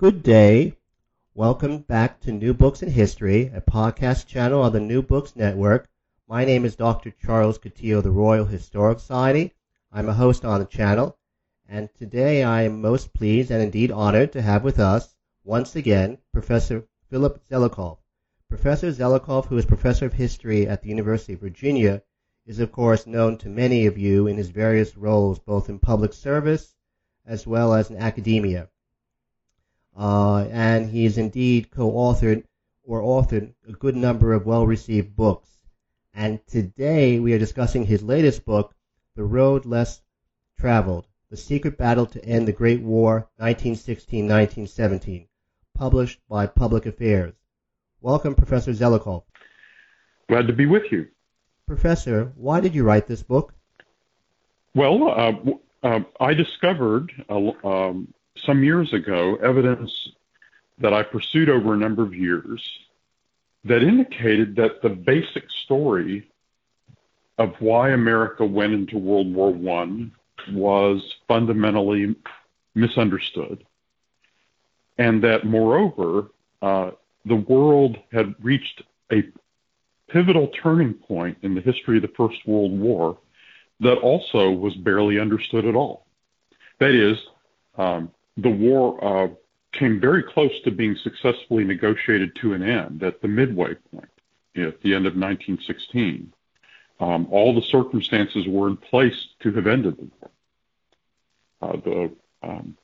Good day. Welcome back to New Books in History, a podcast channel on the New Books Network. My name is Dr. Charles Coutinho of the Royal Historical Society. I'm a host on the channel, and today I am most pleased and indeed honored to have with us, once again, Professor Philip Zelikow. Professor Zelikow, who is Professor of History at the University of Virginia, is of course known to many of you in his various roles, both in public service as well as in academia uh, and he has indeed co-authored or authored a good number of well-received books. And today we are discussing his latest book, The Road Less Traveled, The Secret Battle to End the Great War, 1916-1917, published by Public Affairs. Welcome, Professor Zelikow. Glad to be with you. Professor, why did you write this book? Well, uh, uh, I discovered uh, um, some years ago evidence that I pursued over a number of years that indicated that the basic story of why America went into World War I was fundamentally misunderstood. And that, moreover, uh, the world had reached a pivotal turning point in the history of the First World War that also was barely understood at all. That is, um, the war uh, came very close to being successfully negotiated to an end at the midway point at the end of 1916. Um, all the circumstances were in place to have ended the war. Uh, the, um,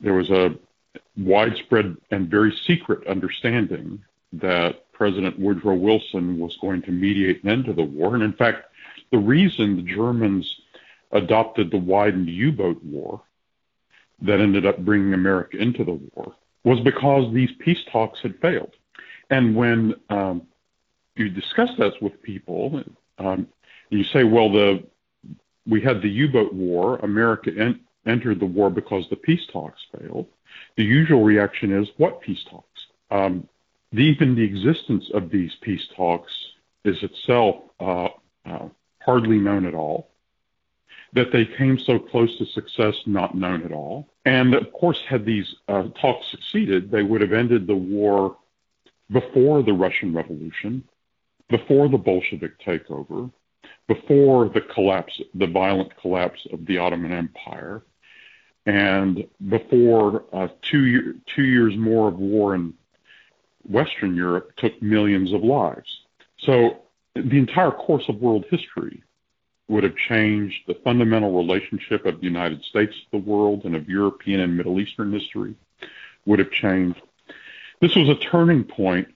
there was a widespread and very secret understanding that President Woodrow Wilson was going to mediate an end to the war. And in fact, the reason the Germans adopted the widened U boat war that ended up bringing America into the war was because these peace talks had failed. And when um, you discuss that with people, um, you say, well, the we had the U-boat war. America en- entered the war because the peace talks failed. The usual reaction is, what peace talks? Um, the, even the existence of these peace talks is itself uh, uh, hardly known at all that they came so close to success not known at all. And of course, had these uh, talks succeeded, they would have ended the war before the Russian Revolution, before the Bolshevik takeover, before the collapse, the violent collapse of the Ottoman Empire, and before uh, two, year, two years more of war in Western Europe took millions of lives. So the entire course of world history would have changed the fundamental relationship of the United States to the world and of European and Middle Eastern history, would have changed. This was a turning point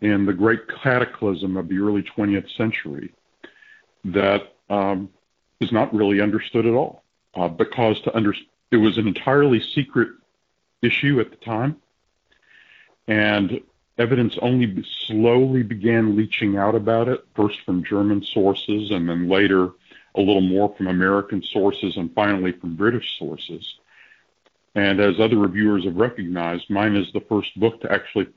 in the great cataclysm of the early 20th century that um, is not really understood at all uh, because to under, it was an entirely secret issue at the time. And evidence only slowly began leaching out about it, first from German sources and then later a little more from American sources and finally from British sources. And as other reviewers have recognized, mine is the first book to actually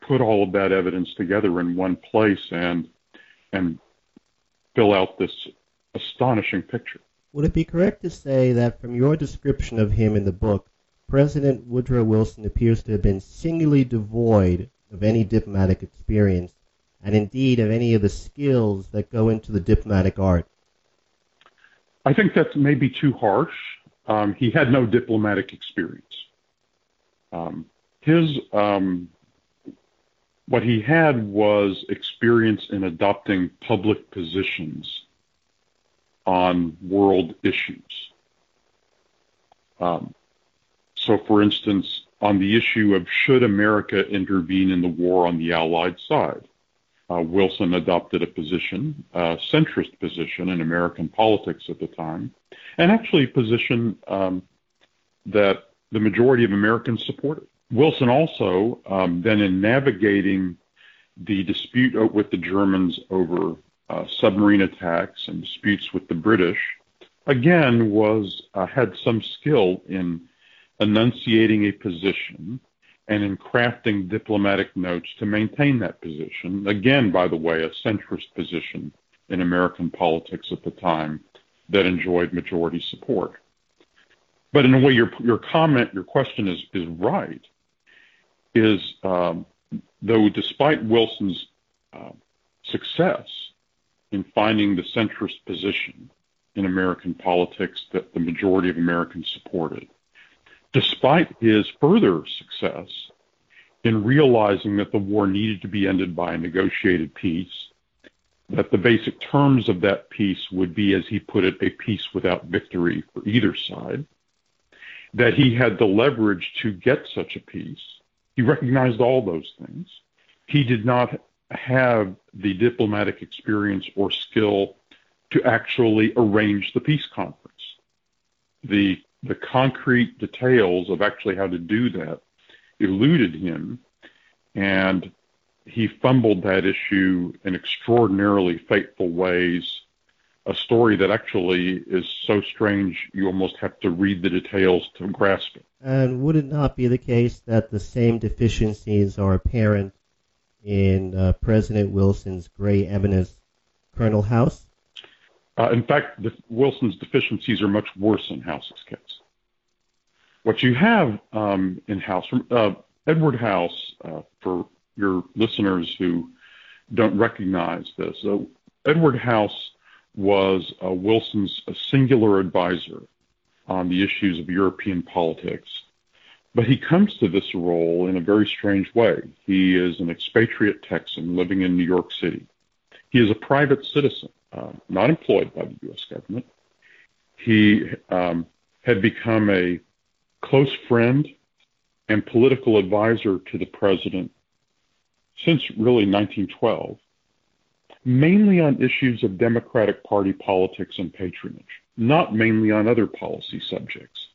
put all of that evidence together in one place and and fill out this astonishing picture. Would it be correct to say that from your description of him in the book, President Woodrow Wilson appears to have been singularly devoid of any diplomatic experience and indeed of any of the skills that go into the diplomatic art? I think that's maybe too harsh. Um, he had no diplomatic experience. Um, his um, what he had was experience in adopting public positions on world issues. Um, so, for instance, on the issue of should America intervene in the war on the Allied side, uh, Wilson adopted a position, a centrist position in American politics at the time, and actually a position um, that the majority of Americans supported. Wilson also, um, then in navigating the dispute with the Germans over uh, submarine attacks and disputes with the British, again was uh, had some skill in enunciating a position and in crafting diplomatic notes to maintain that position. Again, by the way, a centrist position in American politics at the time that enjoyed majority support. But in a way, your your comment, your question is is right. Is um, though, despite Wilson's uh, success in finding the centrist position in American politics that the majority of Americans supported, despite his further success in realizing that the war needed to be ended by a negotiated peace, that the basic terms of that peace would be, as he put it, a peace without victory for either side, that he had the leverage to get such a peace. He recognized all those things. He did not have the diplomatic experience or skill to actually arrange the peace conference. The, the concrete details of actually how to do that eluded him, and he fumbled that issue in extraordinarily fateful ways a story that actually is so strange you almost have to read the details to grasp it. And would it not be the case that the same deficiencies are apparent in uh, President Wilson's gray eminence, Colonel House? Uh, in fact, the, Wilson's deficiencies are much worse in House's case. What you have um, in House, uh, Edward House, uh, for your listeners who don't recognize this, uh, Edward House was uh, Wilson's singular advisor on the issues of European politics. But he comes to this role in a very strange way. He is an expatriate Texan living in New York City. He is a private citizen, uh, not employed by the U.S. government. He um, had become a close friend and political advisor to the president since really 1912 mainly on issues of Democratic Party politics and patronage, not mainly on other policy subjects.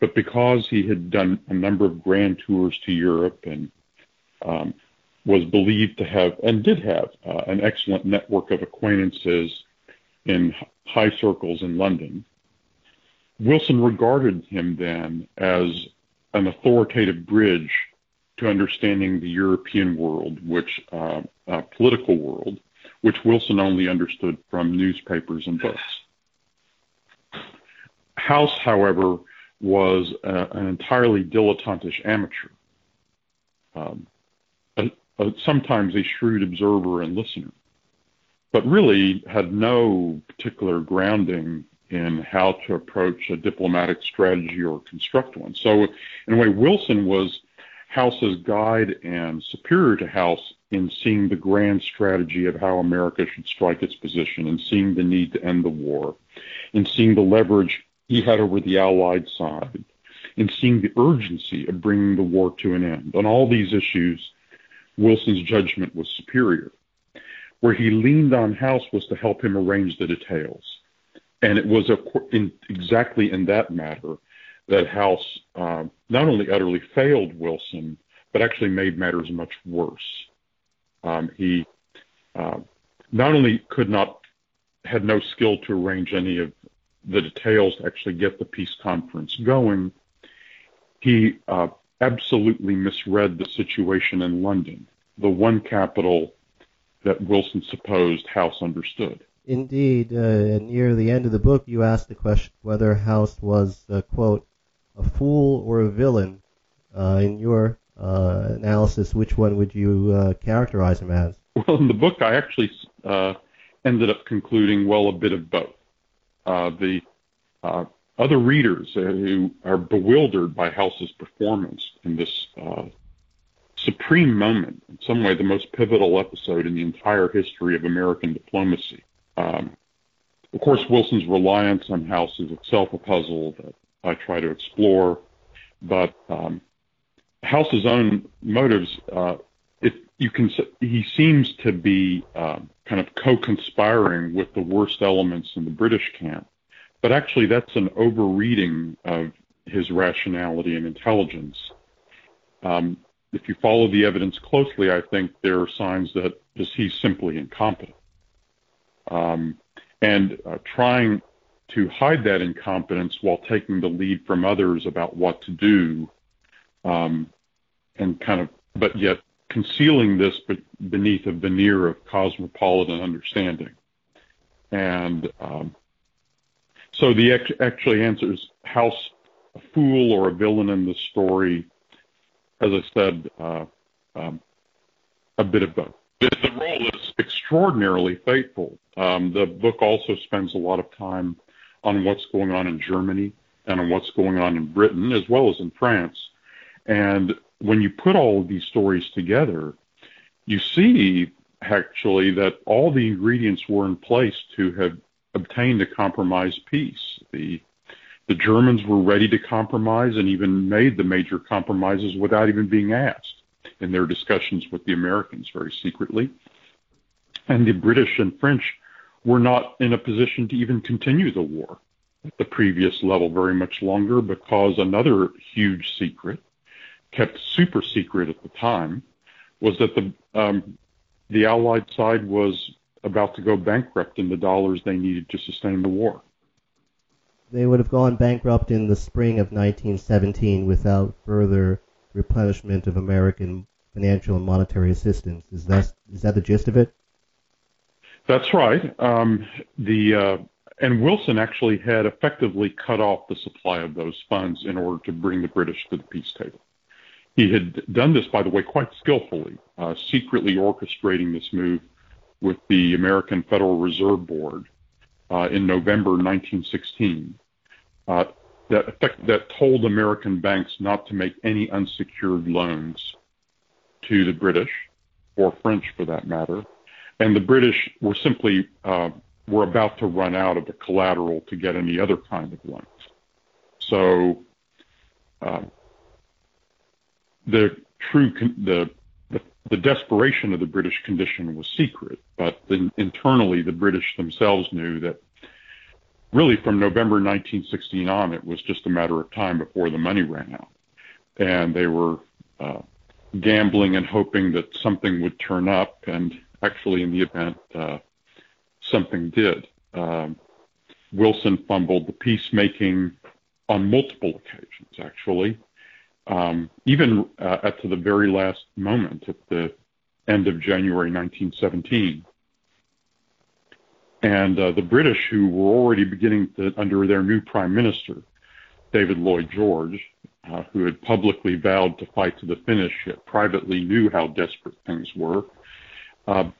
But because he had done a number of grand tours to Europe and um, was believed to have, and did have, uh, an excellent network of acquaintances in high circles in London, Wilson regarded him then as an authoritative bridge to understanding the European world, which uh, uh, political world, which Wilson only understood from newspapers and books. House, however, was a, an entirely dilettantish amateur, um, sometimes a shrewd observer and listener, but really had no particular grounding in how to approach a diplomatic strategy or construct one. So, in a way, Wilson was House's guide and superior to House in seeing the grand strategy of how America should strike its position and seeing the need to end the war and seeing the leverage he had over the Allied side and seeing the urgency of bringing the war to an end. On all these issues, Wilson's judgment was superior. Where he leaned on House was to help him arrange the details. And it was a, in, exactly in that matter that House uh, not only utterly failed Wilson, but actually made matters much worse. Um, he uh, not only could not, had no skill to arrange any of the details to actually get the peace conference going, he uh, absolutely misread the situation in London, the one capital that Wilson supposed House understood. Indeed, uh, near the end of the book, you asked the question whether House was, uh, quote, a fool or a villain. Uh, in your uh, analysis, which one would you uh, characterize him as? Well, in the book, I actually uh, ended up concluding, well, a bit of both. Uh, the uh, other readers who are bewildered by House's performance in this supreme moment, in some way the most pivotal episode in the entire history of American diplomacy. Um, of course, Wilson's reliance on House is itself a puzzle that I try to explore, but um, House's own motives, uh, it, you can he seems to be uh, kind of co-conspiring with the worst elements in the British camp, but actually that's an overreading of his rationality and intelligence. Um, if you follow the evidence closely, I think there are signs that just he's simply incompetent. Um, and uh, trying to hide that incompetence while taking the lead from others about what to do, um, and kind of, but yet concealing this beneath a veneer of cosmopolitan understanding. And um, so the actually answers house a fool or a villain in the story. As I said, uh, um, a bit of both. The role is extraordinarily faithful. Um, the book also spends a lot of time on what's going on in Germany and on what's going on in Britain as well as in France. And when you put all of these stories together, you see actually that all the ingredients were in place to have obtained a compromise peace. The the Germans were ready to compromise and even made the major compromises without even being asked in their discussions with the Americans very secretly. And the British and French were not in a position to even continue the war at the previous level very much longer because another huge secret, kept super secret at the time, was that the um, the Allied side was about to go bankrupt in the dollars they needed to sustain the war. They would have gone bankrupt in the spring of 1917 without further replenishment of American financial and monetary assistance. Is that is that the gist of it? That's right. Um, the uh, and Wilson actually had effectively cut off the supply of those funds in order to bring the British to the peace table. He had done this, by the way, quite skillfully, uh, secretly orchestrating this move with the American Federal Reserve Board uh, in November 1916 uh, that, effect, that told American banks not to make any unsecured loans to the British or French for that matter. And the British were simply uh, were about to run out of the collateral to get any other kind of loans. So uh, the true con- the the desperation of the British condition was secret, but then internally the British themselves knew that really from November 1916 on, it was just a matter of time before the money ran out. And they were uh, gambling and hoping that something would turn up, and actually, in the event, uh, something did. Um, Wilson fumbled the peacemaking on multiple occasions, actually um, even uh, at to the very last moment at the end of January 1917. And uh, the British, who were already beginning to, under their new prime minister, David Lloyd George, uh, who had publicly vowed to fight to the finish, yet privately knew how desperate things were, uh,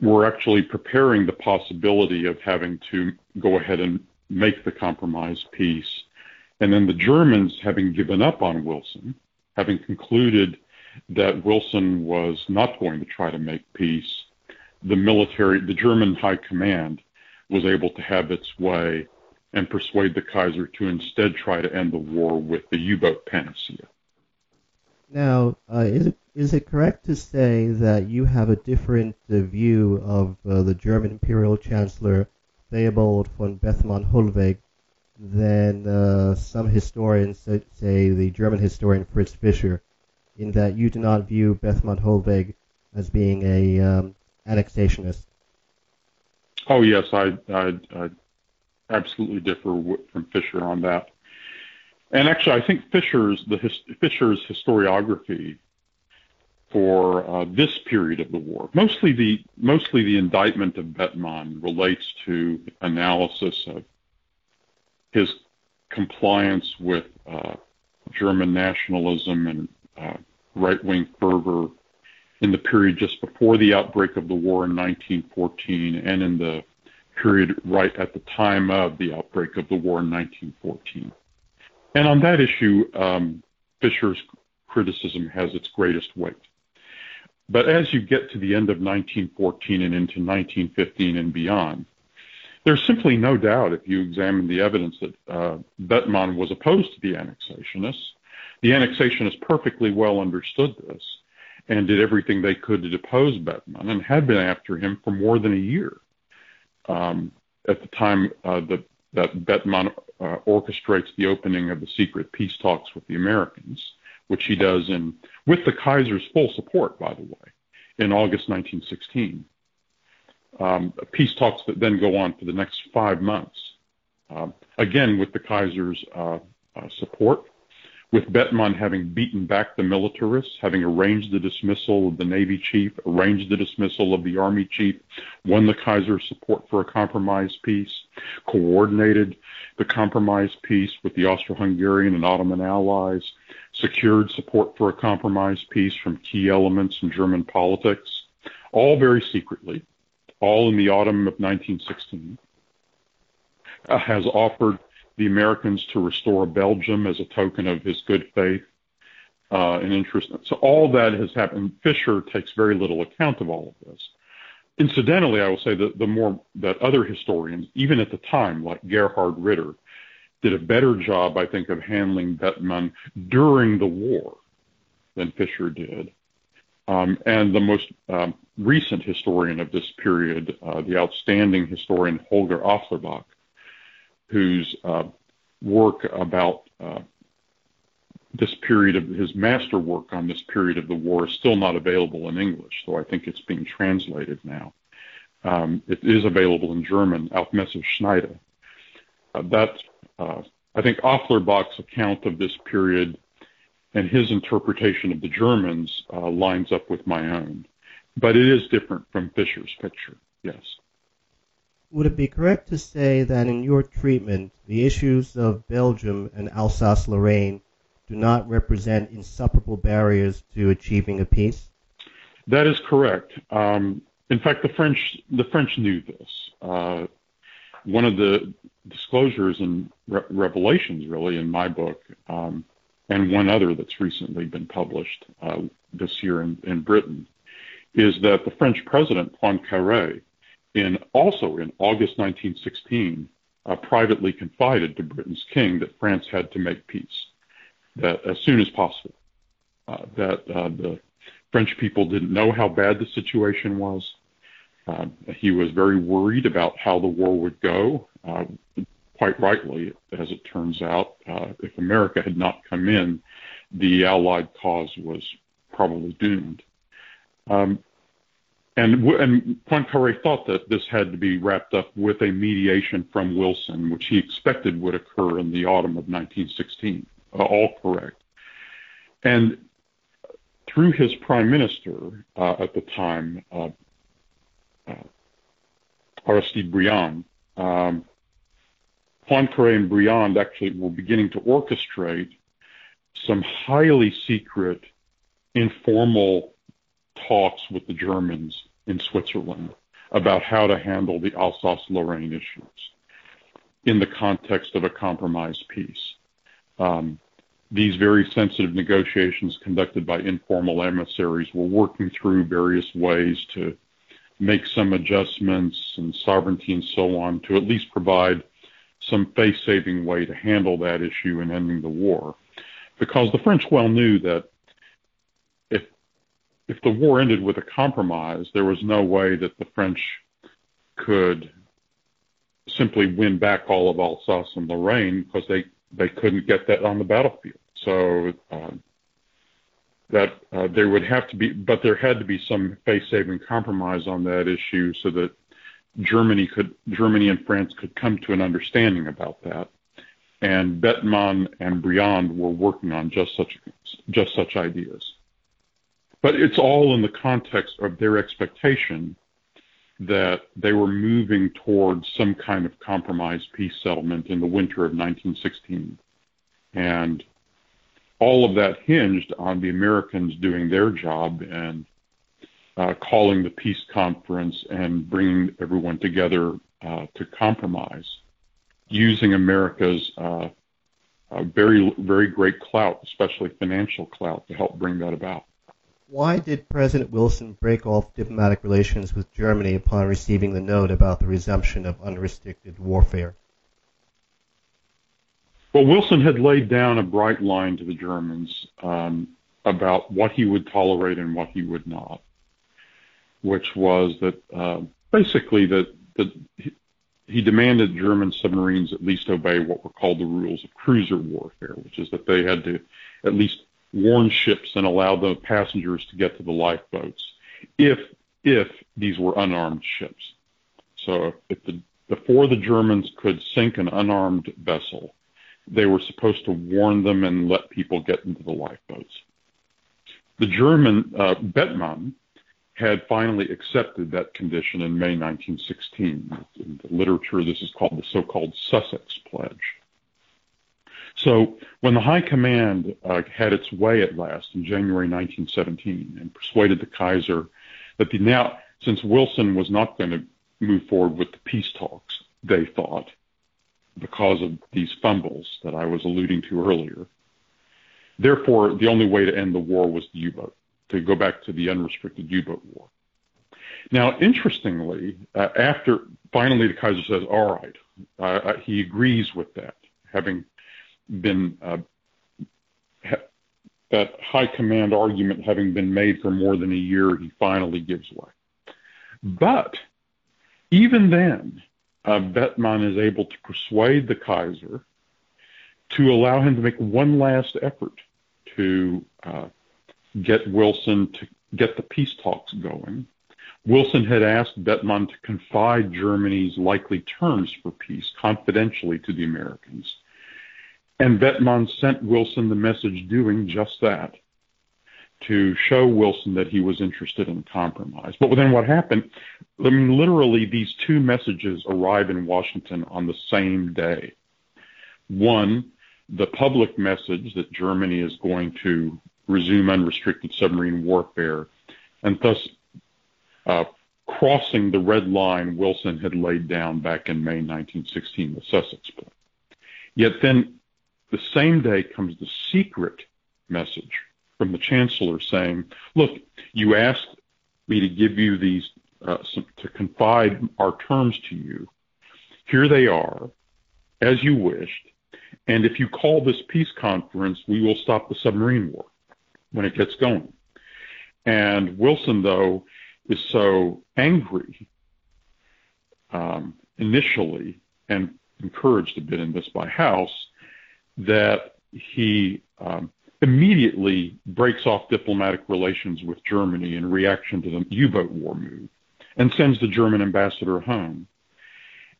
were actually preparing the possibility of having to go ahead and make the compromise peace and then the Germans, having given up on Wilson, having concluded that Wilson was not going to try to make peace, the military, the German high command was able to have its way and persuade the Kaiser to instead try to end the war with the U-boat panacea. Now, uh, is it is it correct to say that you have a different uh, view of uh, the German Imperial Chancellor Theobald von Bethmann Hollweg than uh, some historians, say the German historian Fritz Fischer, in that you do not view Bethmann Hollweg as being a um, annexationist. Oh yes, I, I, I absolutely differ from Fischer on that. And actually, I think Fischer's the his, historiography for uh, this period of the war, mostly the mostly the indictment of Bethmann relates to analysis of his compliance with uh, German nationalism and uh, right wing fervor in the period just before the outbreak of the war in 1914 and in the period right at the time of the outbreak of the war in 1914. And on that issue, um, Fischer's criticism has its greatest weight. But as you get to the end of 1914 and into 1915 and beyond, there's simply no doubt, if you examine the evidence, that uh, was opposed to the annexationists. The annexationists perfectly well understood this and did everything they could to depose Bethmann and had been after him for more than a year. Um, at the time, uh, the that Bethmann uh, orchestrates the opening of the secret peace talks with the Americans, which he does in with the Kaiser's full support, by the way, in August 1916. Um, peace talks that then go on for the next five months, um, again with the Kaiser's uh, uh, support with Bethmann having beaten back the militarists, having arranged the dismissal of the Navy chief, arranged the dismissal of the Army chief, won the Kaiser's support for a compromise peace, coordinated the compromise peace with the Austro-Hungarian and Ottoman allies, secured support for a compromise peace from key elements in German politics, all very secretly, all in the autumn of 1916, uh, has offered the Americans to restore Belgium as a token of his good faith uh, and interest. So all that has happened. Fischer takes very little account of all of this. Incidentally, I will say that the more that other historians, even at the time, like Gerhard Ritter, did a better job, I think, of handling Bethmann during the war than Fischer did. Um, and the most um, recent historian of this period, uh, the outstanding historian Holger Afflerbach, whose uh, work about uh, this period of his master work on this period of the war is still not available in English, so I think it's being translated now. Um, it is available in German, Auf Messers Schneide. Uh, that, uh, I think Afflerbach's account of this period and his interpretation of the Germans uh, lines up with my own. But it is different from Fischer's picture, yes would it be correct to say that in your treatment, the issues of Belgium and Alsace-Lorraine do not represent insuperable barriers to achieving a peace? That is correct. Um, in fact, the French the French knew this. Uh, one of the disclosures and re- revelations, really, in my book, um, and one other that's recently been published uh, this year in, in Britain, is that the French president Poincaré in also in August 1916, uh, privately confided to Britain's king that France had to make peace, that as soon as possible, uh, that uh, the French people didn't know how bad the situation was. Uh, he was very worried about how the war would go. Quite rightly, as it turns out, uh, if America had not come in, the Allied cause was probably doomed. Um, and, and Poincaré thought that this had to be wrapped up with a mediation from Wilson, which he expected would occur in the autumn of 1916. Uh, all correct. And through his prime minister uh, at the time, uh, uh Aristide Briand, um, Poincaré and Briand actually were beginning to orchestrate some highly secret, informal talks with the Germans in Switzerland about how to handle the Alsace-Lorraine issues in the context of a compromise peace. Um, these very sensitive negotiations conducted by informal emissaries were working through various ways to make some adjustments and sovereignty and so on to at least provide some face-saving way to handle that issue and ending the war. Because the French well knew that if the war ended with a compromise, there was no way that the French could simply win back all of Alsace and Lorraine because they, they couldn't get that on the battlefield. So uh, that uh, there would have to be, but there had to be some face-saving compromise on that issue so that Germany could, Germany and France could come to an understanding about that. And Bethmann and Briand were working on just such, just such ideas. But it's all in the context of their expectation that they were moving towards some kind of compromise peace settlement in the winter of 1916. And all of that hinged on the Americans doing their job and uh, calling the peace conference and bringing everyone together uh, to compromise, using America's uh, very, very great clout, especially financial clout, to help bring that about. Why did President Wilson break off diplomatic relations with Germany upon receiving the note about the resumption of unrestricted warfare? Well, Wilson had laid down a bright line to the Germans um, about what he would tolerate and what he would not, which was that uh, basically that, that he demanded German submarines at least obey what were called the rules of cruiser warfare, which is that they had to at least warn ships and allow the passengers to get to the lifeboats if if these were unarmed ships. So if the before the Germans could sink an unarmed vessel, they were supposed to warn them and let people get into the lifeboats. The German uh, Bethmann had finally accepted that condition in May 1916. In the literature, this is called the so-called Sussex Pledge. So when the High Command uh, had its way at last in January 1917 and persuaded the Kaiser that the now, since Wilson was not going to move forward with the peace talks, they thought, because of these fumbles that I was alluding to earlier. Therefore, the only way to end the war was the U-boat to go back to the unrestricted U-boat war. Now, interestingly, uh, after finally the Kaiser says, "All right," uh, uh, he agrees with that, having been uh, ha- that high command argument having been made for more than a year, he finally gives way. But even then, uh, Bethmann is able to persuade the Kaiser to allow him to make one last effort to uh, get Wilson to get the peace talks going. Wilson had asked Bethmann to confide Germany's likely terms for peace confidentially to the Americans. And Bethmann sent Wilson the message doing just that to show Wilson that he was interested in compromise. But then what happened? I mean, literally, these two messages arrive in Washington on the same day. One, the public message that Germany is going to resume unrestricted submarine warfare, and thus uh, crossing the red line Wilson had laid down back in May 1916, the Sussex Plan. Yet then, the same day comes the secret message from the Chancellor saying, look, you asked me to give you these, uh, some, to confide our terms to you. Here they are, as you wished. And if you call this peace conference, we will stop the submarine war when it gets going. And Wilson, though, is so angry um, initially and encouraged a bit in this by House that he um, immediately breaks off diplomatic relations with Germany in reaction to the U-boat war move and sends the German ambassador home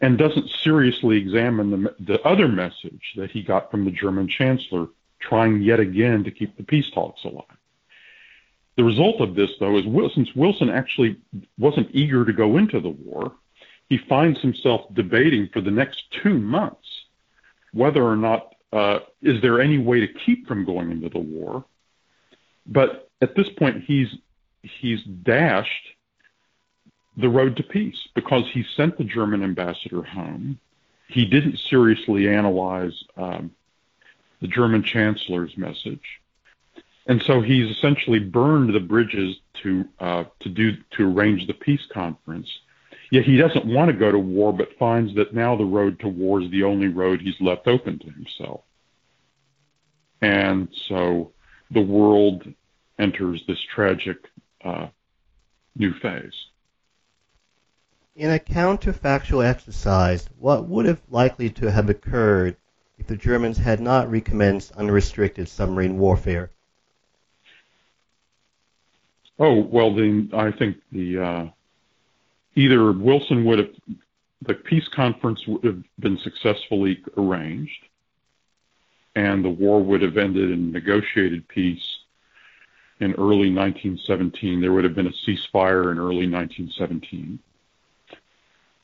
and doesn't seriously examine the, the other message that he got from the German chancellor trying yet again to keep the peace talks alive. The result of this, though, is since Wilson actually wasn't eager to go into the war, he finds himself debating for the next two months whether or not uh, is there any way to keep from going into the war. But at this point, he's he's dashed the road to peace because he sent the German ambassador home. He didn't seriously analyze um, the German chancellor's message, and so he's essentially burned the bridges to uh, to do to arrange the peace conference. Yet he doesn't want to go to war, but finds that now the road to war is the only road he's left open to himself. And so the world enters this tragic uh, new phase. In a counterfactual exercise, what would have likely to have occurred if the Germans had not recommenced unrestricted submarine warfare? Oh well, then I think the uh, either Wilson would have the peace conference would have been successfully arranged, and the war would have ended in negotiated peace in early 1917. There would have been a ceasefire in early 1917.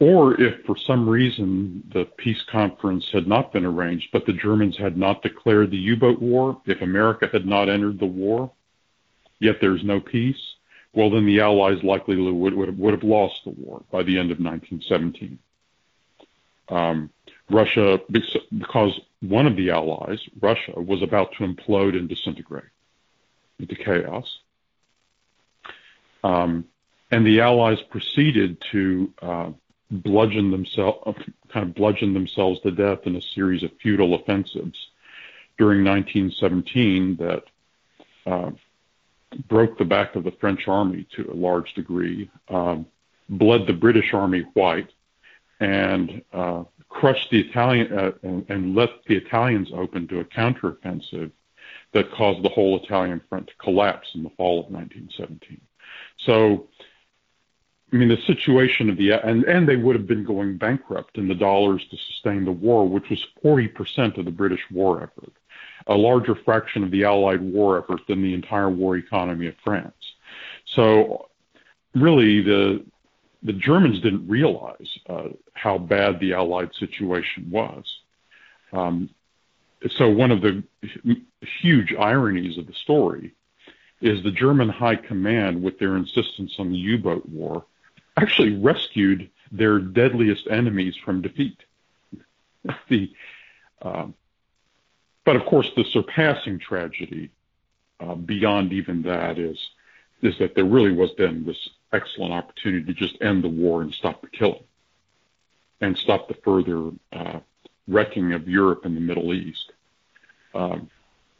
Or if for some reason the peace conference had not been arranged, but the Germans had not declared the U-boat war, if America had not entered the war, yet there's no peace, well, then the Allies likely would, would, would have lost the war by the end of 1917. Um, Russia, because one of the Allies, Russia, was about to implode and disintegrate into chaos. Um, and the Allies proceeded to uh, bludgeon themselves, kind of bludgeon themselves to death in a series of futile offensives during 1917 that uh, broke the back of the French army to a large degree, um, bled the British army white, and uh, crushed the Italian uh, and, and left the Italians open to a counteroffensive that caused the whole Italian front to collapse in the fall of 1917. So, I mean, the situation of the and and they would have been going bankrupt in the dollars to sustain the war, which was 40% of the British war effort, a larger fraction of the Allied war effort than the entire war economy of France. So, really, the the Germans didn't realize uh, how bad the Allied situation was. Um, so one of the huge ironies of the story is the German high command, with their insistence on the U-boat war, actually rescued their deadliest enemies from defeat. the, uh, but of course, the surpassing tragedy uh, beyond even that is is that there really was then this excellent opportunity to just end the war and stop the killing and stop the further uh, wrecking of Europe and the Middle East, uh,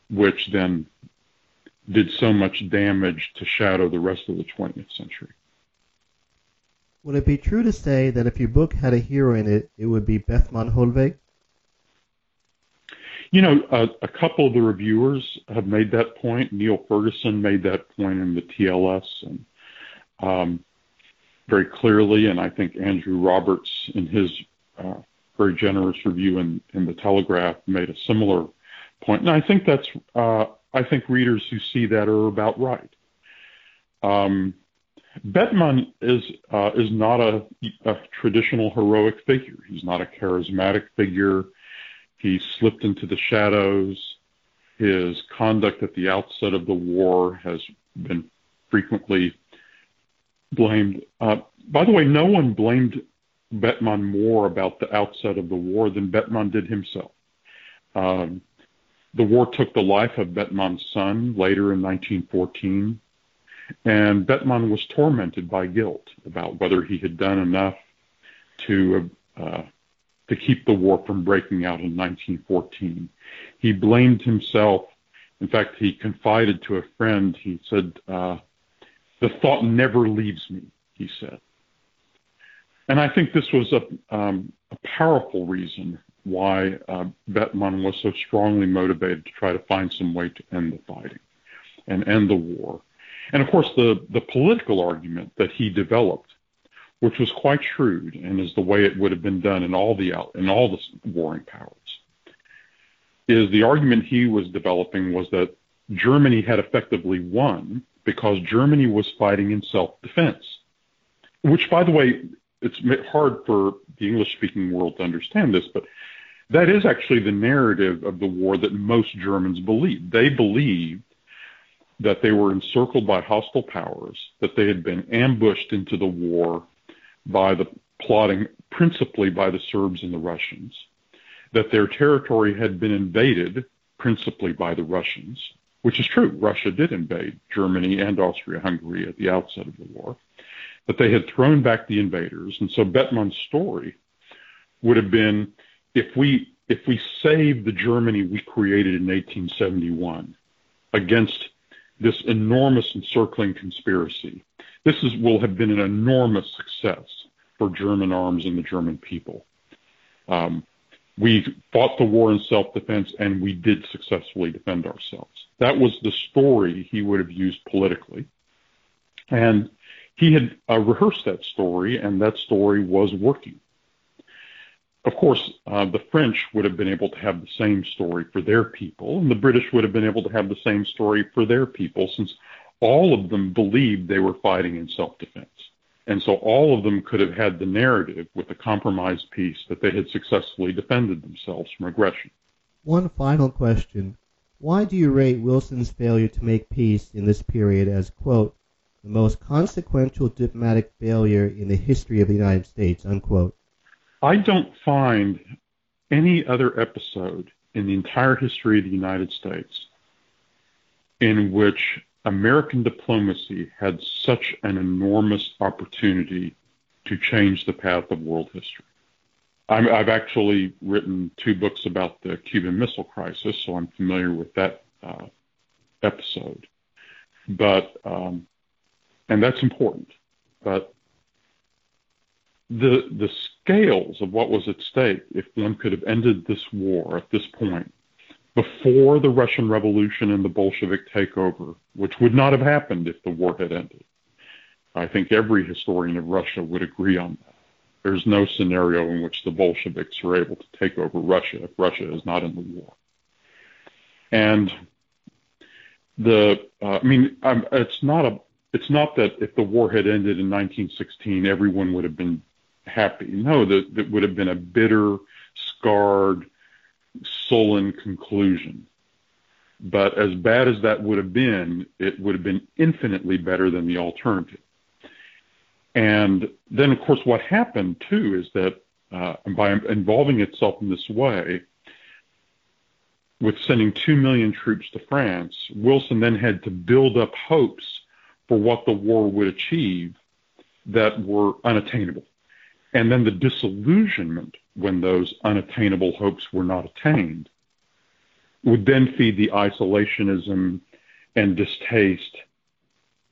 which then did so much damage to shadow the rest of the 20th century. Would it be true to say that if your book had a hero in it, it would be Bethmann Hollweg? You know, uh, a couple of the reviewers have made that point. Niall Ferguson made that point in the TLS, and um, very clearly, and I think Andrew Roberts, in his uh, very generous review in, in the Telegraph, made a similar point. And I think that's uh, I think readers who see that are about right. Um, Bethmann is uh, is not a, a, traditional heroic figure. He's not a charismatic figure. He slipped into the shadows. His conduct at the outset of the war has been frequently blamed. Uh, by the way, no one blamed Bethmann more about the outset of the war than Bethmann did himself. Um, the war took the life of Bethmann's son later in 1914, and Bethmann was tormented by guilt about whether he had done enough to uh, to keep the war from breaking out in 1914. He blamed himself. In fact, he confided to a friend. He said, uh, the thought never leaves me, he said. And I think this was a, um, a powerful reason why uh, Bethmann was so strongly motivated to try to find some way to end the fighting and end the war. And of course, the, the political argument that he developed, which was quite shrewd and is the way it would have been done in all the in all the warring powers, is the argument he was developing was that Germany had effectively won because Germany was fighting in self-defense, which, by the way, it's hard for the English-speaking world to understand this, but that is actually the narrative of the war that most Germans believed. They believed that they were encircled by hostile powers, that they had been ambushed into the war by the plotting principally by the Serbs and the Russians, that their territory had been invaded principally by the Russians, which is true. Russia did invade Germany and Austria-Hungary at the outset of the war, that they had thrown back the invaders. And so Bethmann's story would have been if we if we save the Germany we created in 1871 against this enormous encircling conspiracy, this is, will have been an enormous success for German arms and the German people. Um, we fought the war in self-defense and we did successfully defend ourselves. That was the story he would have used politically. And he had uh, rehearsed that story, and that story was working. Of course, uh, the French would have been able to have the same story for their people, and the British would have been able to have the same story for their people, since all of them believed they were fighting in self-defense. And so all of them could have had the narrative with a compromised peace that they had successfully defended themselves from aggression. One final question. Why do you rate Wilson's failure to make peace in this period as, quote, the most consequential diplomatic failure in the history of the United States, unquote? I don't find any other episode in the entire history of the United States in which American diplomacy had such an enormous opportunity to change the path of world history. i have actually written two books about the Cuban Missile Crisis, so I'm familiar with that uh, episode. But um, and that's important. But the the scales of what was at stake if one could have ended this war at this point before the Russian Revolution and the Bolshevik takeover, which would not have happened if the war had ended. I think every historian of Russia would agree on that. There's no scenario in which the Bolsheviks are able to take over Russia if Russia is not in the war. And the, uh, I mean, I'm, it's not a, it's not that if the war had ended in 1916, everyone would have been happy. No, that, that would have been a bitter, scarred, sullen conclusion. But as bad as that would have been, it would have been infinitely better than the alternative. And then, of course, what happened too is that uh, by involving itself in this way, with sending 2 million troops to France, Wilson then had to build up hopes for what the war would achieve that were unattainable. And then the disillusionment when those unattainable hopes were not attained would then feed the isolationism and distaste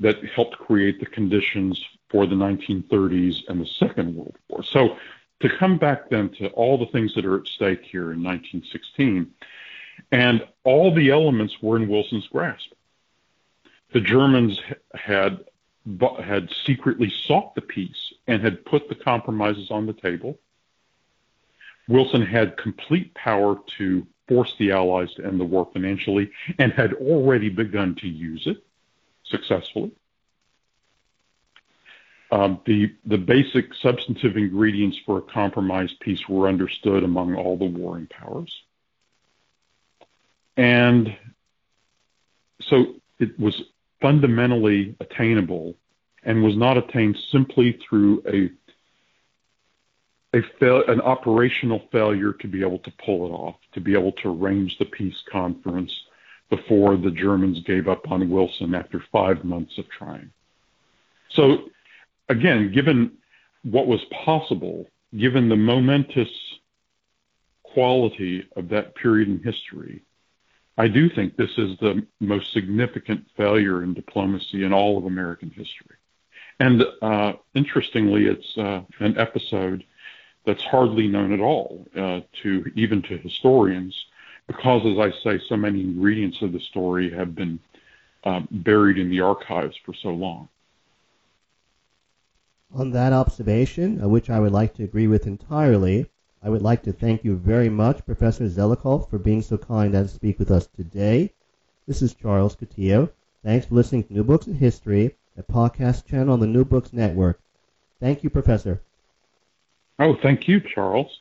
that helped create the conditions for the 1930s and the Second World War. So to come back then to all the things that are at stake here in 1916, and all the elements were in Wilson's grasp. The Germans had had secretly sought the peace and had put the compromises on the table. Wilson had complete power to force the Allies to end the war financially and had already begun to use it successfully. Um, the the basic substantive ingredients for a compromise peace were understood among all the warring powers, and so it was fundamentally attainable and was not attained simply through a a fail, an operational failure to be able to pull it off, to be able to arrange the peace conference before the Germans gave up on Wilson after five months of trying. So again, given what was possible, given the momentous quality of that period in history, I do think this is the most significant failure in diplomacy in all of American history. And uh, interestingly, it's uh, an episode that's hardly known at all uh, to even to historians, because, as I say, so many ingredients of the story have been um, buried in the archives for so long. On that observation, uh, which I would like to agree with entirely, I would like to thank you very much, Professor Zelikow, for being so kind as to speak with us today. This is Charles Coutinho. Thanks for listening to New Books in History, a podcast channel on the New Books Network. Thank you, Professor. Oh, thank you, Charles.